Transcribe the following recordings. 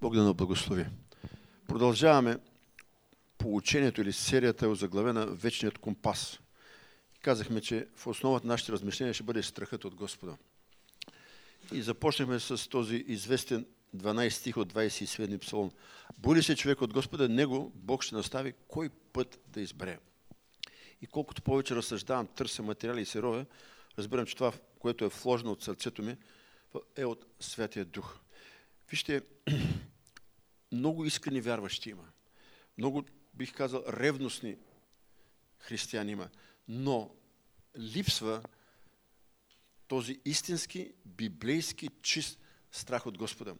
Бог да на благослови. Продължаваме поучението или серията е озаглавена Вечният компас. Казахме, че в основата на нашите размишления ще бъде страхът от Господа. И започнахме с този известен 12 стих от 27 псалом. Боли се човек от Господа, него Бог ще настави кой път да избере. И колкото повече разсъждавам, търся материали и се разбирам, че това, което е вложено от сърцето ми, е от Святия Дух. Вижте, много искрени вярващи има. Много, бих казал, ревностни християни има. Но липсва този истински, библейски, чист страх от Господа.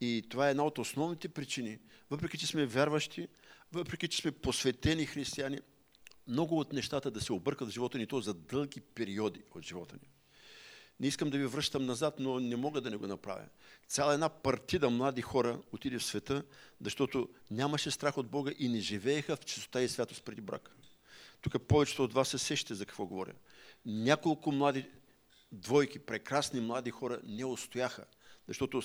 И това е една от основните причини, въпреки че сме вярващи, въпреки че сме посветени християни, много от нещата да се объркат в живота ни, то за дълги периоди от живота ни. Не искам да ви връщам назад, но не мога да не го направя. Цяла една партида млади хора отиде в света, защото нямаше страх от Бога и не живееха в чистота и святост преди брак. Тук повечето от вас се сещате за какво говоря. Няколко млади двойки, прекрасни млади хора не устояха, защото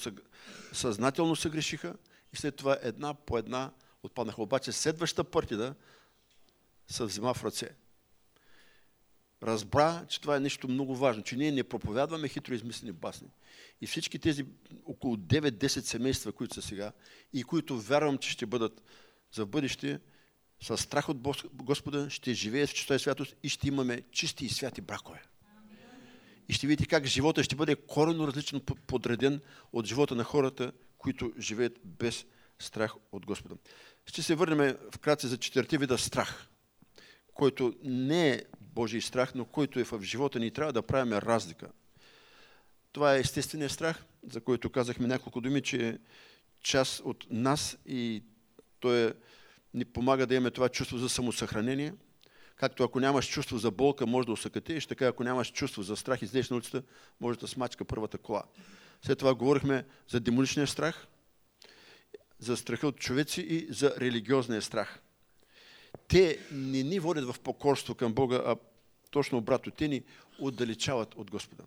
съзнателно се грешиха и след това една по една отпаднаха. Обаче следващата партида се взема в ръце разбра, че това е нещо много важно, че ние не проповядваме хитро измислени басни. И всички тези около 9-10 семейства, които са сега и които вярвам, че ще бъдат за бъдеще, с страх от Господа ще живеят в чистота и святост и ще имаме чисти и святи бракове. И ще видите как живота ще бъде коренно различно подреден от живота на хората, които живеят без страх от Господа. Ще се върнем вкратце за четвърти вида страх, който не е Божий страх, но който е в живота ни, трябва да правим разлика. Това е естественият страх, за който казахме няколко думи, че е част от нас и той е, ни помага да имаме това чувство за самосъхранение. Както ако нямаш чувство за болка, може да усъкатееш, така ако нямаш чувство за страх, излезеш на улицата, може да смачка първата кола. След това говорихме за демоничния страх, за страха от човеци и за религиозния страх те не ни водят в покорство към Бога, а точно обратно. Те ни отдалечават от Господа.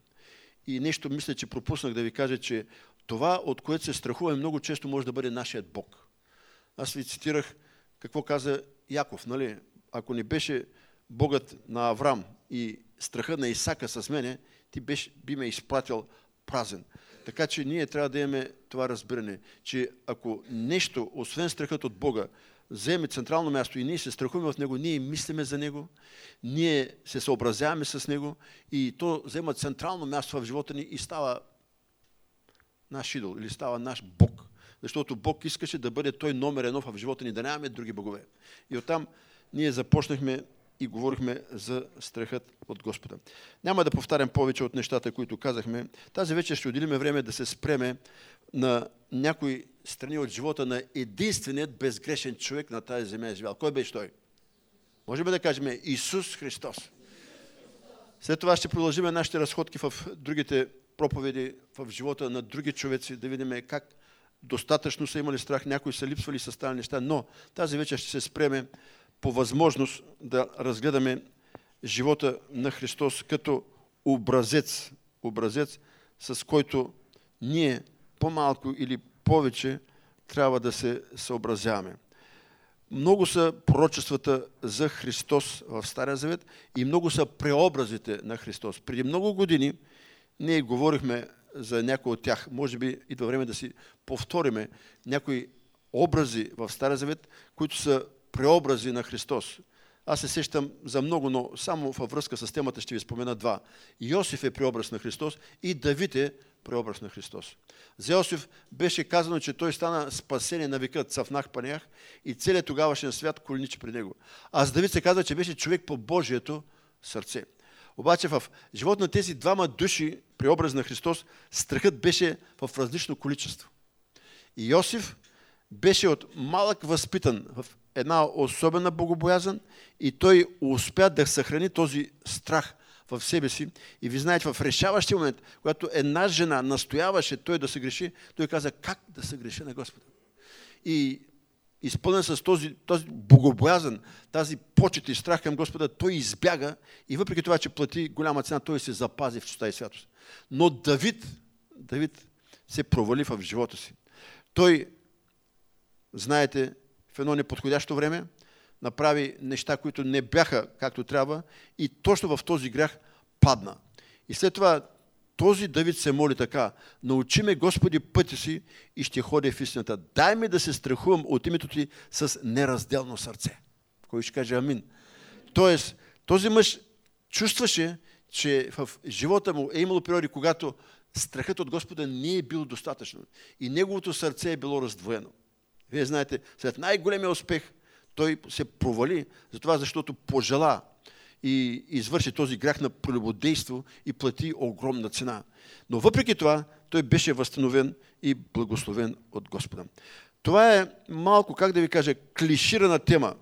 И нещо мисля, че пропуснах да ви кажа, че това, от което се страхуваме, много често може да бъде нашият Бог. Аз ви цитирах какво каза Яков, нали? Ако не беше Богът на Аврам и страха на Исака с мене, ти беше, би ме изпратил празен. Така че ние трябва да имаме това разбиране, че ако нещо, освен страхът от Бога, вземе централно място и ние се страхуваме от него, ние мислиме за него, ние се съобразяваме с него и то взема централно място в живота ни и става наш идол или става наш Бог. Защото Бог искаше да бъде той номер едно в живота ни, да нямаме други богове. И оттам ние започнахме и говорихме за страхът от Господа. Няма да повтарям повече от нещата, които казахме. Тази вечер ще отделиме време да се спреме на някои страни от живота на единственият безгрешен човек на тази земя е живял. Кой беше той? Може би да кажем Исус Христос. След това ще продължим нашите разходки в другите проповеди в живота на други човеци, да видим как достатъчно са имали страх, някои са липсвали с тази неща, но тази вечер ще се спреме по възможност да разгледаме живота на Христос като образец, образец, с който ние по-малко или повече трябва да се съобразяваме. Много са пророчествата за Христос в Стария Завет и много са преобразите на Христос. Преди много години ние говорихме за някои от тях. Може би идва време да си повториме някои образи в Стария Завет, които са преобрази на Христос. Аз се сещам за много, но само във връзка с темата ще ви спомена два. Йосиф е преобраз на Христос и Давид е преобраз на Христос. За Йосиф беше казано, че той стана спасение на века Цъфнах Панях и целият тогавашен свят коленичи при него. А за Давид се казва, че беше човек по Божието сърце. Обаче в живота на тези двама души, преобраз на Христос, страхът беше в различно количество. И Йосиф беше от малък възпитан в една особена богобоязан и той успя да съхрани този страх в себе си. И ви знаете, в решаващия момент, когато една жена настояваше той да се греши, той каза как да се греши на Господа. И изпълнен с този, този богобоязан, тази почет и страх към Господа, той избяга и въпреки това, че плати голяма цена, той се запази в чистота и святост. Но Давид, Давид се провали в живота си. Той знаете, в едно неподходящо време, направи неща, които не бяха както трябва и точно в този грях падна. И след това този Давид се моли така, научи ме Господи пътя си и ще ходя в истината. Дай ми да се страхувам от името ти с неразделно сърце. Кой ще каже амин? Тоест, този мъж чувстваше, че в живота му е имало периоди, когато страхът от Господа не е бил достатъчно. И неговото сърце е било раздвоено. Вие знаете, след най-големия успех той се провали, затова защото пожела и извърши този грях на прелюбодейство и плати огромна цена. Но въпреки това, той беше възстановен и благословен от Господа. Това е малко, как да ви кажа, клиширана тема.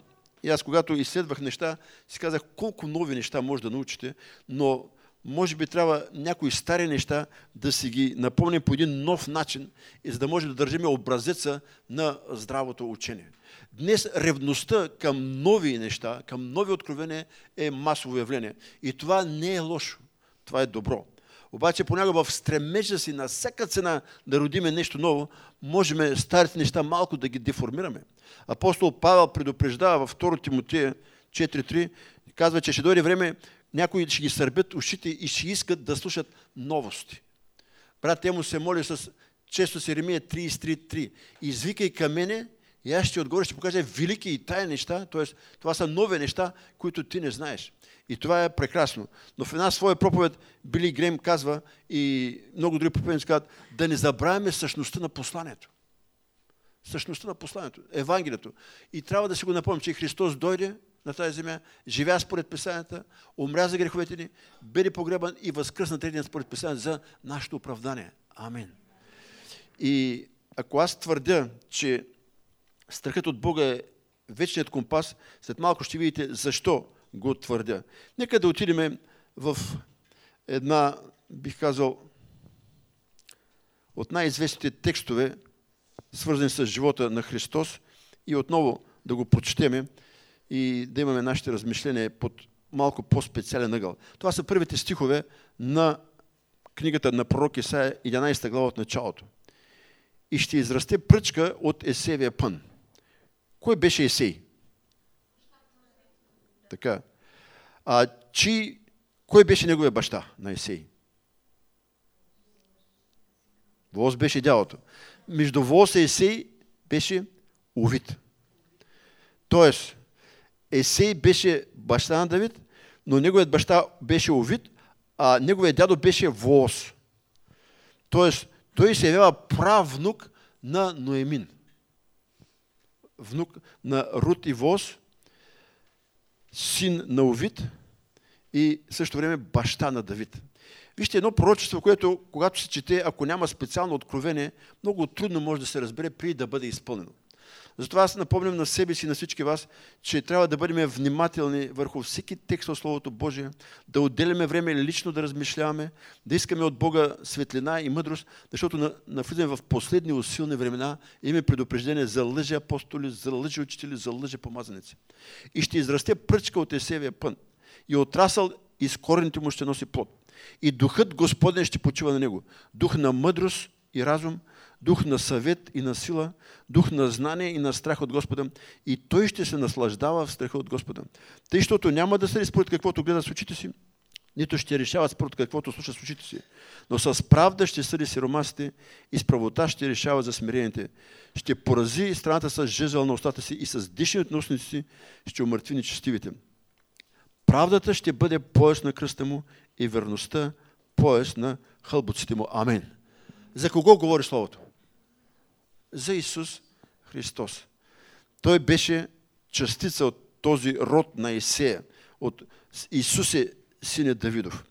И аз, когато изследвах неща, си казах колко нови неща може да научите, но може би трябва някои стари неща да си ги напомним по един нов начин, за да може да държим образеца на здравото учение. Днес ревността към нови неща, към нови откровения е масово явление. И това не е лошо. Това е добро. Обаче понякога в стремежа си на всяка цена да родиме нещо ново, можем старите неща малко да ги деформираме. Апостол Павел предупреждава във 2 Тимотея 4.3, казва, че ще дойде време, някои ще ги сърбят ушите и ще искат да слушат новости. Брат, те му се моли с често Еремия 33.3. Извикай към мене и аз ще отгоре, ще покажа велики и тайни неща, т.е. това са нови неща, които ти не знаеш. И това е прекрасно. Но в една своя проповед Били Грем казва и много други проповедници казват да не забравяме същността на посланието. Същността на посланието, Евангелието. И трябва да си го напомним, че Христос дойде на тази земя, живя според писанията, умря за греховете ни, бъде погребан и възкръсна третия според писанията за нашето оправдание. Амин. И ако аз твърдя, че страхът от Бога е вечният компас, след малко ще видите защо го твърдя. Нека да отидем в една, бих казал, от най-известните текстове, свързани с живота на Христос и отново да го прочетеме и да имаме нашите размишления под малко по-специален ъгъл. Това са първите стихове на книгата на пророк Исаия, 11 глава от началото. И ще израсте пръчка от Есевия пън. Кой беше Есей? Така. А, чи, кой беше неговия баща на Есей? Воз беше дялото. Между Воз и Есей беше Овид. Тоест, Есей беше баща на Давид, но неговият баща беше Овид, а неговият дядо беше Воз. Тоест, той се явява прав внук на Ноемин. Внук на Рут и Воз, син на Овид и също време баща на Давид. Вижте, едно пророчество, което, когато се чете, ако няма специално откровение, много трудно може да се разбере преди да бъде изпълнено. Затова аз напомням на себе си и на всички вас, че трябва да бъдем внимателни върху всеки текст от Словото Божие, да отделяме време лично да размишляваме, да искаме от Бога светлина и мъдрост, защото навлизаме в последни усилни времена и имаме предупреждение за лъжи апостоли, за лъжи учители, за лъжи помазаници. И ще израсте пръчка от Есевия пън и отрасъл и с корените му ще носи плод. И духът Господен ще почива на него. Дух на мъдрост и разум, дух на съвет и на сила, дух на знание и на страх от Господа. И той ще се наслаждава в страха от Господа. Тъй, защото няма да съди според каквото гледа с очите си, нито ще решава според каквото слуша с очите си. Но с правда ще съди сиромасите и с правота ще решава за смирените. Ще порази страната с жезъл на устата си и с дишането на устните си ще умъртви нечестивите. Правдата ще бъде пояс на кръста му и верността пояс на хълбоците му. Амин. За кого говори Словото? За Исус Христос. Той беше частица от този род на Исея, от Исус е сине Давидов.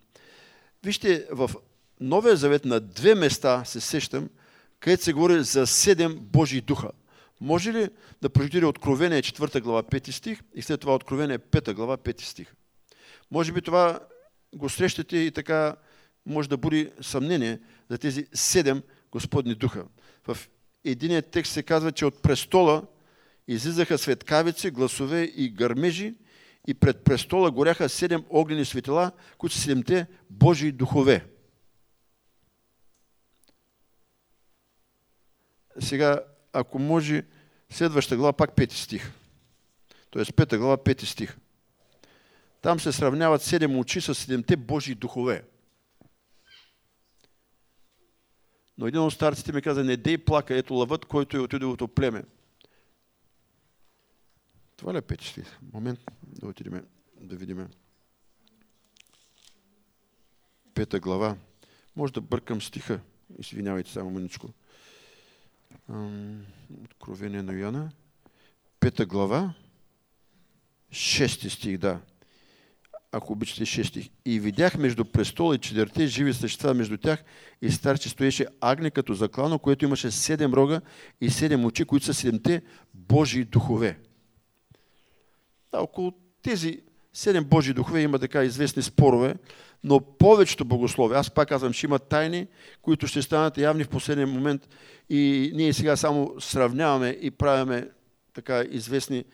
Вижте, в Новия завет на две места се сещам, където се говори за седем Божии духа. Може ли да прочетете Откровение 4 глава 5 стих и след това Откровение 5 глава 5 стих? Може би това го срещате и така може да буди съмнение за тези седем Господни духа. В единият текст се казва, че от престола излизаха светкавици, гласове и гърмежи и пред престола горяха седем огнени светила, които са седемте Божии духове. Сега, ако може Следваща глава, пак пети стих. Тоест пета глава, пети стих. Там се сравняват седем очи с седемте Божии духове. Но един от старците ми каза, не дей плака, ето лъвът, който е от Юдовото племе. Това ли е пети стих? Момент да отидем да видим. Пета глава. Може да бъркам стиха. Извинявайте само мъничко. Откровение на Йоанна. Пета глава. Шести стих, да. Ако обичате шести. И видях между престола и четирите живи същества между тях и старче стоеше агне като заклано, което имаше седем рога и седем очи, които са седемте Божии духове. Да, около тези седем Божии духове има така известни спорове, но повечето богослови, аз пак казвам, че има тайни, които ще станат явни в последния момент и ние сега само сравняваме и правяме така известни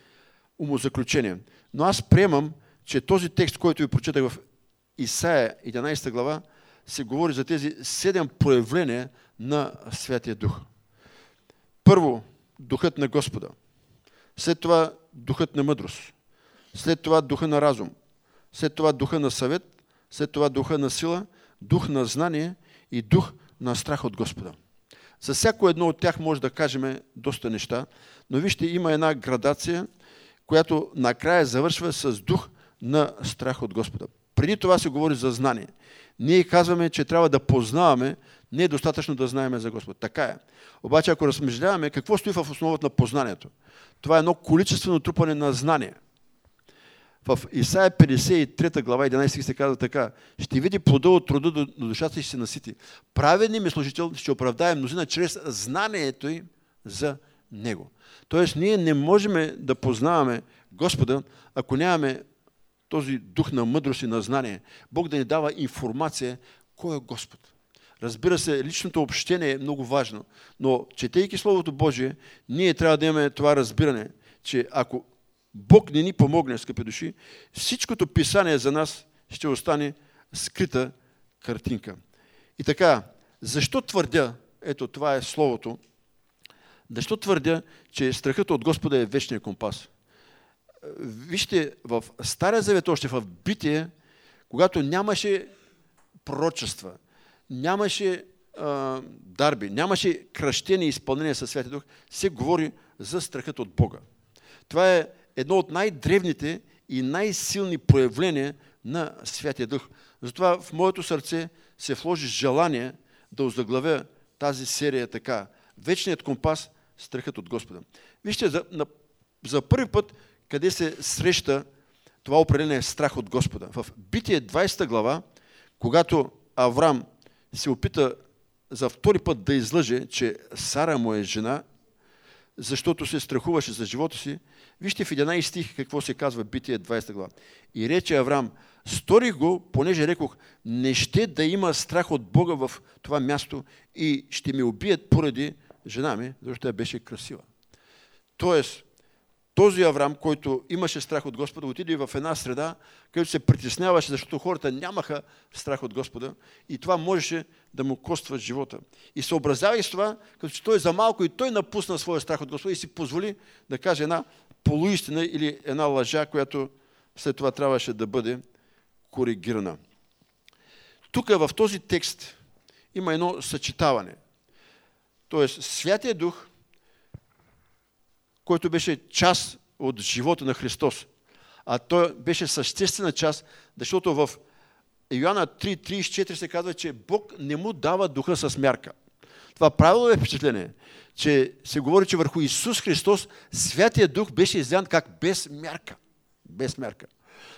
умозаключения. Но аз приемам, че този текст, който ви прочетах в Исаия 11 глава, се говори за тези седем проявления на Святия Дух. Първо, Духът на Господа. След това Духът на мъдрост. След това Духа на разум. След това Духа на съвет след това духа на сила, дух на знание и дух на страх от Господа. За всяко едно от тях може да кажем доста неща, но вижте, има една градация, която накрая завършва с дух на страх от Господа. Преди това се говори за знание. Ние казваме, че трябва да познаваме, не е достатъчно да знаеме за Господа. Така е. Обаче, ако размишляваме, какво стои в основата на познанието? Това е едно количествено трупане на знание в Исаия 53 глава 11 се казва така. Ще види плода от труда до душата и ще се насити. Праведни ми служител ще оправдае мнозина чрез знанието им за Него. Тоест, ние не можем да познаваме Господа, ако нямаме този дух на мъдрост и на знание. Бог да ни дава информация кой е Господ. Разбира се, личното общение е много важно, но четейки Словото Божие, ние трябва да имаме това разбиране, че ако Бог не ни помогне, скъпи души, всичкото писание за нас ще остане скрита картинка. И така, защо твърдя, ето това е Словото, защо твърдя, че страхът от Господа е вечния компас? Вижте, в Стария Завет, още в Битие, когато нямаше пророчества, нямаше а, дарби, нямаше кръщение и изпълнение със Святия Дух, се говори за страхът от Бога. Това е едно от най-древните и най-силни проявления на Святия Дух. Затова в моето сърце се вложи желание да озаглавя тази серия така. Вечният компас, страхът от Господа. Вижте, за, на, за първи път, къде се среща това определение страх от Господа. В Битие 20 глава, когато Авраам се опита за втори път да излъже, че Сара му е жена, защото се страхуваше за живота си, Вижте в 11 стих какво се казва Битие 20 глава. И рече Авраам, сторих го, понеже рекох, не ще да има страх от Бога в това място и ще ме убият поради жена ми, защото тя беше красива. Тоест, този Авраам, който имаше страх от Господа, отиде в една среда, където се притесняваше, защото хората нямаха страх от Господа и това можеше да му коства живота. И съобразява и с това, като че той за малко и той напусна своя страх от Господа и си позволи да каже една полуистина или една лъжа, която след това трябваше да бъде коригирана. Тук в този текст има едно съчетаване. Тоест, Святия Дух, който беше част от живота на Христос, а той беше съществена част, защото в Йоанна 3.34 се казва, че Бог не му дава духа с мярка. Това правило е впечатление че се говори, че върху Исус Христос Святия Дух беше излян как без мярка. Без мярка.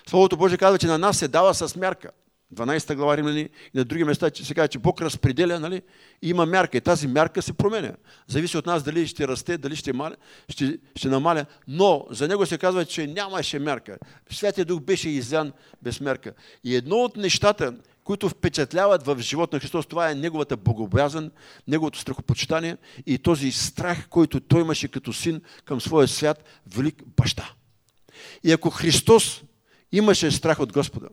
Словото Божие казва, че на нас се дава с мярка. 12 глава Римляни и на други места че се казва, че Бог разпределя нали? и има мярка. И тази мярка се променя. Зависи от нас дали ще расте, дали ще, маля, ще, ще намаля. Но за него се казва, че нямаше мярка. Святия Дух беше излян без мярка. И едно от нещата, които впечатляват в живота на Христос. Това е неговата богобязан, неговото страхопочитание и този страх, който той имаше като син към своя свят, велик баща. И ако Христос имаше страх от Господа,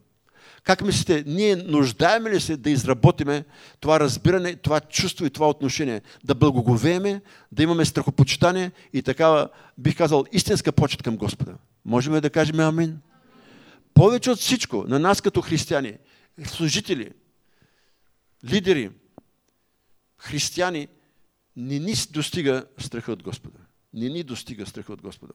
Как мислите, ние нуждаеме ли се да изработиме това разбиране, това чувство и това отношение? Да благоговееме, да имаме страхопочитание и такава, бих казал, истинска почет към Господа. Можем ли да кажем амин? Повече от всичко, на нас като християни, служители, лидери, християни, не ни достига страха от Господа. Не ни достига страха от Господа.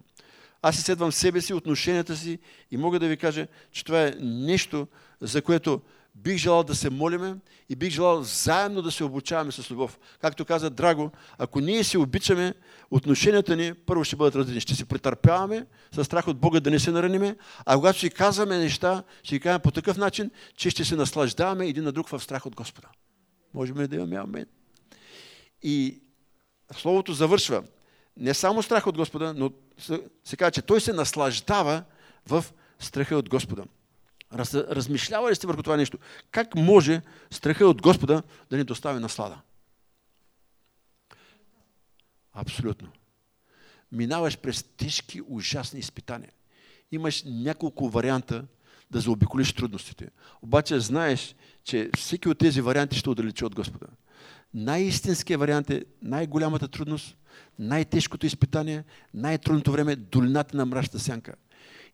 Аз изследвам себе си, отношенията си и мога да ви кажа, че това е нещо, за което бих желал да се молиме и бих желал заедно да се обучаваме с любов. Както каза Драго, ако ние се обичаме, отношенията ни първо ще бъдат различни. Ще се претърпяваме с страх от Бога да не се нараниме, а когато си казваме неща, ще ги кажем по такъв начин, че ще се наслаждаваме един на друг в страх от Господа. Можем ли да имаме амен? И Словото завършва. Не само страх от Господа, но се казва, че той се наслаждава в страха от Господа. Раз, размишлявали сте върху това нещо? Как може страха от Господа да ни достави наслада? Абсолютно. Минаваш през тежки, ужасни изпитания. Имаш няколко варианта да заобиколиш трудностите. Обаче знаеш, че всеки от тези варианти ще отдалечи от Господа. Най-истинският вариант е най-голямата трудност, най-тежкото изпитание, най-трудното време, долината на мрачната сянка –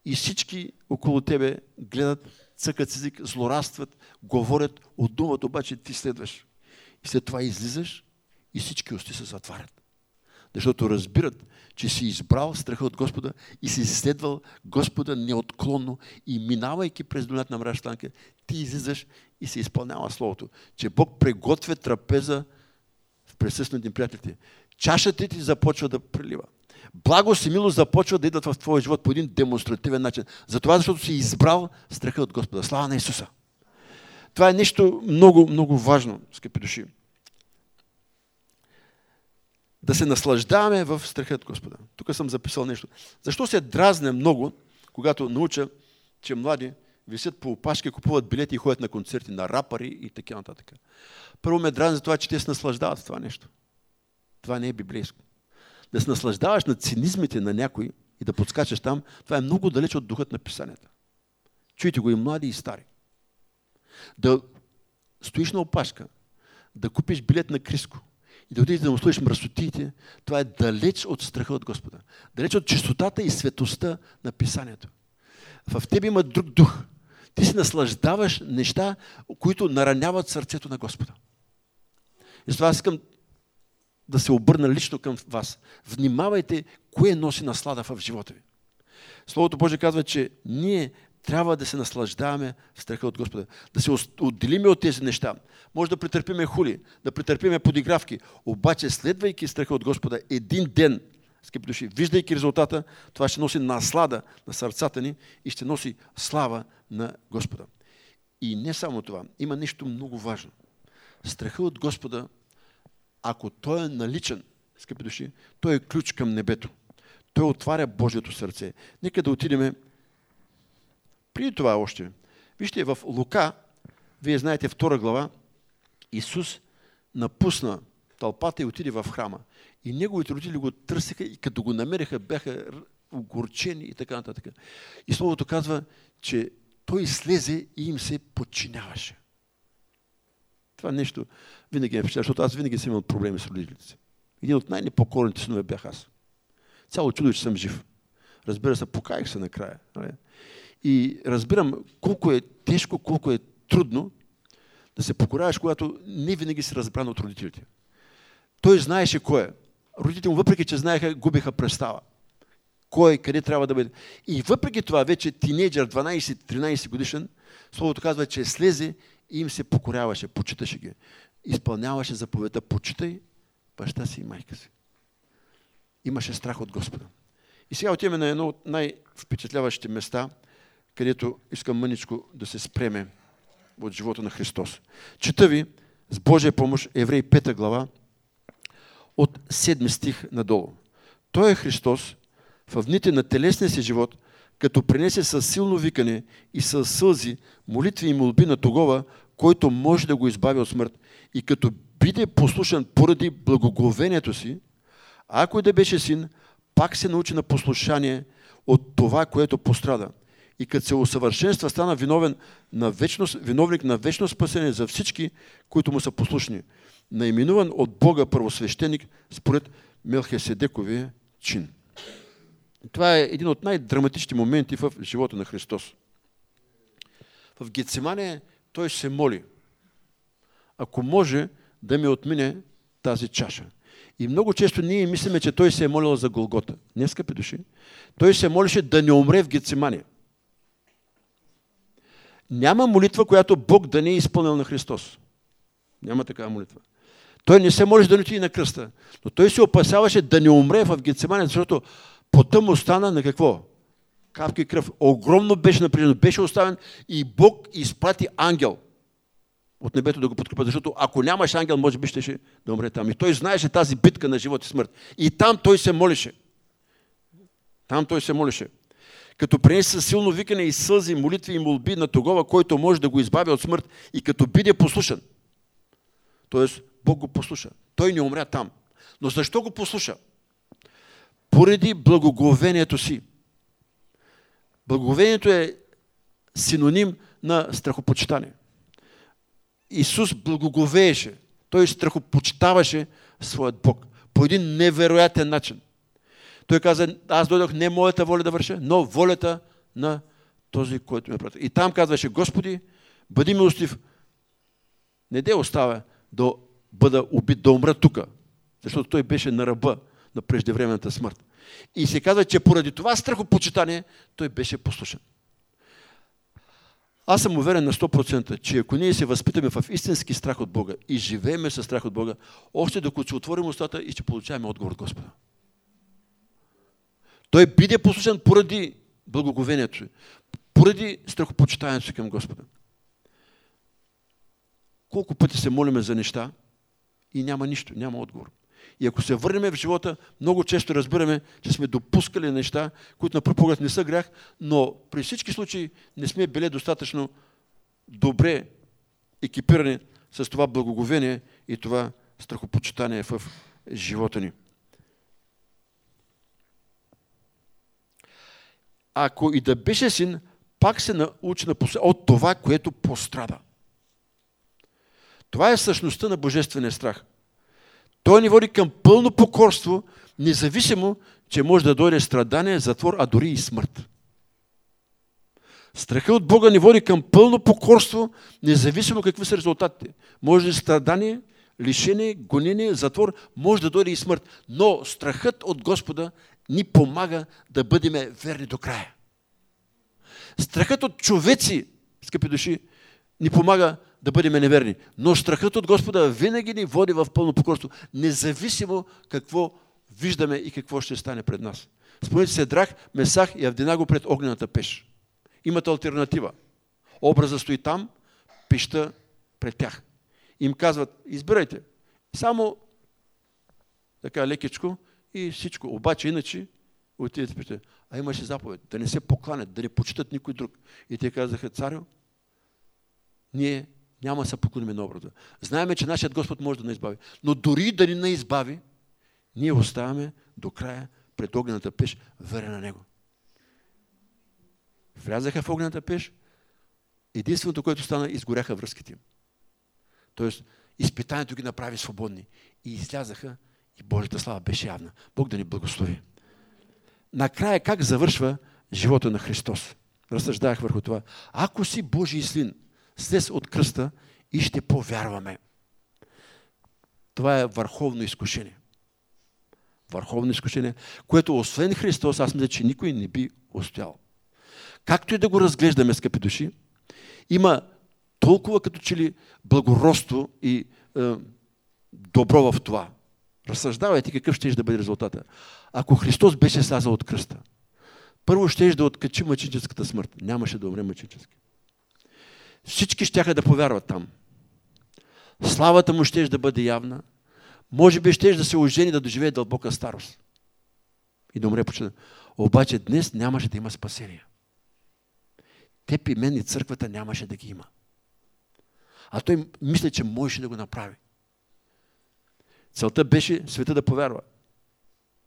и всички около тебе гледат, цъкат език, злорадстват, говорят, отдуват, обаче ти следваш. И след това излизаш и всички усти се затварят. Защото разбират, че си избрал страха от Господа и си следвал Господа неотклонно и минавайки през долината на мрачната ти излизаш и се изпълнява Словото, че Бог приготвя трапеза в присъствените приятелите. Чашата ти започва да прилива благост и милост започват да идват в твоя живот по един демонстративен начин. Затова, защото си избрал страха от Господа. Слава на Исуса. Това е нещо много, много важно, скъпи души. Да се наслаждаваме в страха от Господа. Тук съм записал нещо. Защо се дразне много, когато науча, че млади висят по опашки, купуват билети и ходят на концерти, на рапари и така нататък. Първо ме дразни за това, че те се наслаждават с това нещо. Това не е библейско да се наслаждаваш на цинизмите на някой и да подскачаш там, това е много далеч от духът на писанията. Чуйте го и млади и стари. Да стоиш на опашка, да купиш билет на Криско и да отидеш да му слушаш мръсотиите, това е далеч от страха от Господа. Далеч от чистотата и светостта на писанието. В тебе има друг дух. Ти се наслаждаваш неща, които нараняват сърцето на Господа. И с това аз искам да се обърна лично към вас. Внимавайте, кое носи наслада в живота ви. Словото Божие казва, че ние трябва да се наслаждаваме в страха от Господа. Да се отделиме от тези неща. Може да претърпиме хули, да претърпиме подигравки. Обаче, следвайки страха от Господа, един ден, скъпи души, виждайки резултата, това ще носи наслада на сърцата ни и ще носи слава на Господа. И не само това. Има нещо много важно. Страха от Господа ако той е наличен, скъпи души, той е ключ към небето. Той отваря Божието сърце. Нека да отидем преди това още. Вижте, в Лука, вие знаете втора глава, Исус напусна тълпата и отиде в храма. И неговите родители го търсиха и като го намериха, бяха огорчени и така нататък. И Словото казва, че той слезе и им се подчиняваше. Това нещо винаги е впечатлява, защото аз винаги съм имал проблеми с родителите си. Един от най-непокорните синове бях аз. Цяло чудо, че съм жив. Разбира се, покаях се накрая. Нали? И разбирам колко е тежко, колко е трудно да се покоряваш, когато не винаги си разбран от родителите. Той знаеше кой е. Родителите му, въпреки че знаеха, губиха представа. Кой, къде трябва да бъде. И въпреки това, вече тинейджър, 12-13 годишен, Словото казва, че слезе и им се покоряваше, почиташе ги. Изпълняваше заповедта, почитай баща си и майка си. Имаше страх от Господа. И сега отиваме на едно от най-впечатляващите места, където искам мъничко да се спреме от живота на Христос. Чета ви с Божия помощ Еврей 5 глава от 7 стих надолу. Той е Христос в дните на телесния си живот, като принесе със силно викане и със сълзи, молитви и молби на тогова, който може да го избави от смърт. И като биде послушан поради благоговението си, ако и да беше син, пак се научи на послушание от това, което пострада. и като се усъвършенства, стана виновен на вечно, виновник на вечно спасение за всички, които му са послушни. Наименуван от Бога първосвещеник според Мелхеседековия чин. Това е един от най-драматичните моменти в живота на Христос. В Гецимане той се моли. Ако може да ми отмине тази чаша. И много често ние мислиме, че той се е молил за Голгота. Не, скъпи души. Той се молише да не умре в Гецимания. Няма молитва, която Бог да не е изпълнил на Христос. Няма такава молитва. Той не се може да не отиде на кръста. Но той се опасяваше да не умре в Гецимания, защото потъм остана на какво? Капки кръв. Огромно беше напрежено. Беше оставен и Бог изпрати ангел от небето да го подкрепа, защото ако нямаш ангел, може би ще да умре там. И той знаеше тази битка на живот и смърт. И там той се молеше. Там той се молеше. Като принесе силно викане и сълзи, молитви и молби на тогова, който може да го избави от смърт и като биде послушан. Тоест, Бог го послуша. Той не умря там. Но защо го послуша? Поради благоговението си. Благоговението е синоним на страхопочитание. Исус благоговееше. Той страхопочитаваше своят Бог по един невероятен начин. Той каза, аз дойдох не моята воля да върша, но волята на този, който ме прати. И там казваше, Господи, бъди милостив, не де оставя да бъда убит, да умра тук, защото той беше на ръба на преждевременната смърт. И се казва, че поради това страхопочитание той беше послушен. Аз съм уверен на 100%, че ако ние се възпитаме в истински страх от Бога и живееме със страх от Бога, още докато се отворим устата и ще получаваме отговор от Господа. Той биде послушен поради благоговението си, поради страхопочитанието си към Господа. Колко пъти се молиме за неща и няма нищо, няма отговор. И ако се върнем в живота, много често разбираме, че сме допускали неща, които на пръв поглед не са грях, но при всички случаи не сме били достатъчно добре екипирани с това благоговение и това страхопочитание в живота ни. Ако и да беше син, пак се научи на от това, което пострада. Това е същността на божествения страх. Той ни води към пълно покорство, независимо, че може да дойде страдание, затвор, а дори и смърт. Страха от Бога ни води към пълно покорство, независимо какви са резултатите. Може да е страдание, лишение, гонение, затвор, може да дойде и смърт. Но страхът от Господа ни помага да бъдем верни до края. Страхът от човеци, скъпи души, ни помага да бъдем неверни. Но страхът от Господа винаги ни води в пълно покорство, независимо какво виждаме и какво ще стане пред нас. Спомнете се Драх, Месах и Авдинаго пред огнената пеш. Имат альтернатива. Образа стои там, пеща пред тях. Им казват, избирайте. Само така лекичко и всичко. Обаче иначе отидете пеща. А имаше заповед да не се покланят, да не почитат никой друг. И те казаха, царю, ние няма да се поклоним на образа. Знаеме, че нашият Господ може да не избави. Но дори да ни не избави, ние оставаме до края пред огнената пеш, верен на Него. Влязаха в огнената пеш, единственото, което стана, изгоряха връзките им. Тоест, изпитанието ги направи свободни. И излязаха и Божията слава беше явна. Бог да ни благослови. Накрая как завършва живота на Христос? Разсъждах върху това. Ако си Божий син, слез от кръста и ще повярваме. Това е върховно изкушение. Върховно изкушение, което освен Христос, аз мисля, че никой не би устоял. Както и да го разглеждаме, скъпи души, има толкова като че ли благородство и е, добро в това. Разсъждавайте какъв ще да бъде резултата. Ако Христос беше слязал от кръста, първо ще да откачи мъчическата смърт. Нямаше да умре мъчически. Всички ще да повярват там. Славата му ще да бъде явна. Може би ще да се ожени да доживее дълбока старост. И да умре почина. Обаче днес нямаше да има спасение. Теб и мен и църквата нямаше да ги има. А той мисля, че можеше да го направи. Целта беше света да повярва.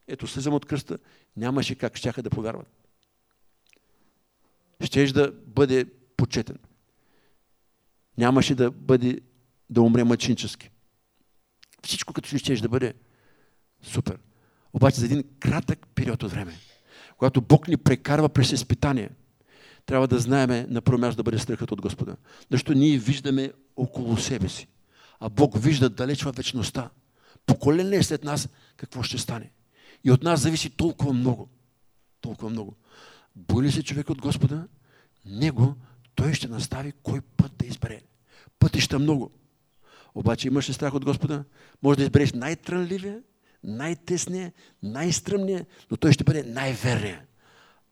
Ето, слизам от кръста, нямаше как щяха да повярват. щеш да бъде почетен. Нямаше да бъде да умре мъчинчески. Всичко като щеш да бъде супер. Обаче за един кратък период от време, когато Бог ни прекарва през изпитание, трябва да знаеме на първо място да бъде страхът от Господа. Защото ние виждаме около себе си, а Бог вижда далеч във вечността. Поколение след нас какво ще стане. И от нас зависи толкова много. Толкова много. Боли се човек от Господа, него той ще настави кой път да избере. Пътища много. Обаче имаш ли страх от Господа? Може да избереш най-трънливия, най-тесния, най-стръмния, но той ще бъде най-верния.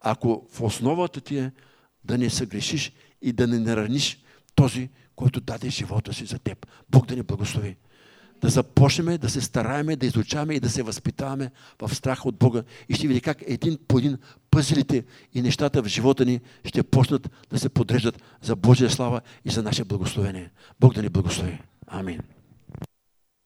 Ако в основата ти е да не съгрешиш и да не нараниш този, който даде живота си за теб. Бог да ни благослови. Да започнем да се стараеме, да изучаваме и да се възпитаваме в страх от Бога. И ще види как един по един пъзелите и нещата в живота ни ще почнат да се подреждат за Божия слава и за наше благословение. Бог да ни благослови. Амин.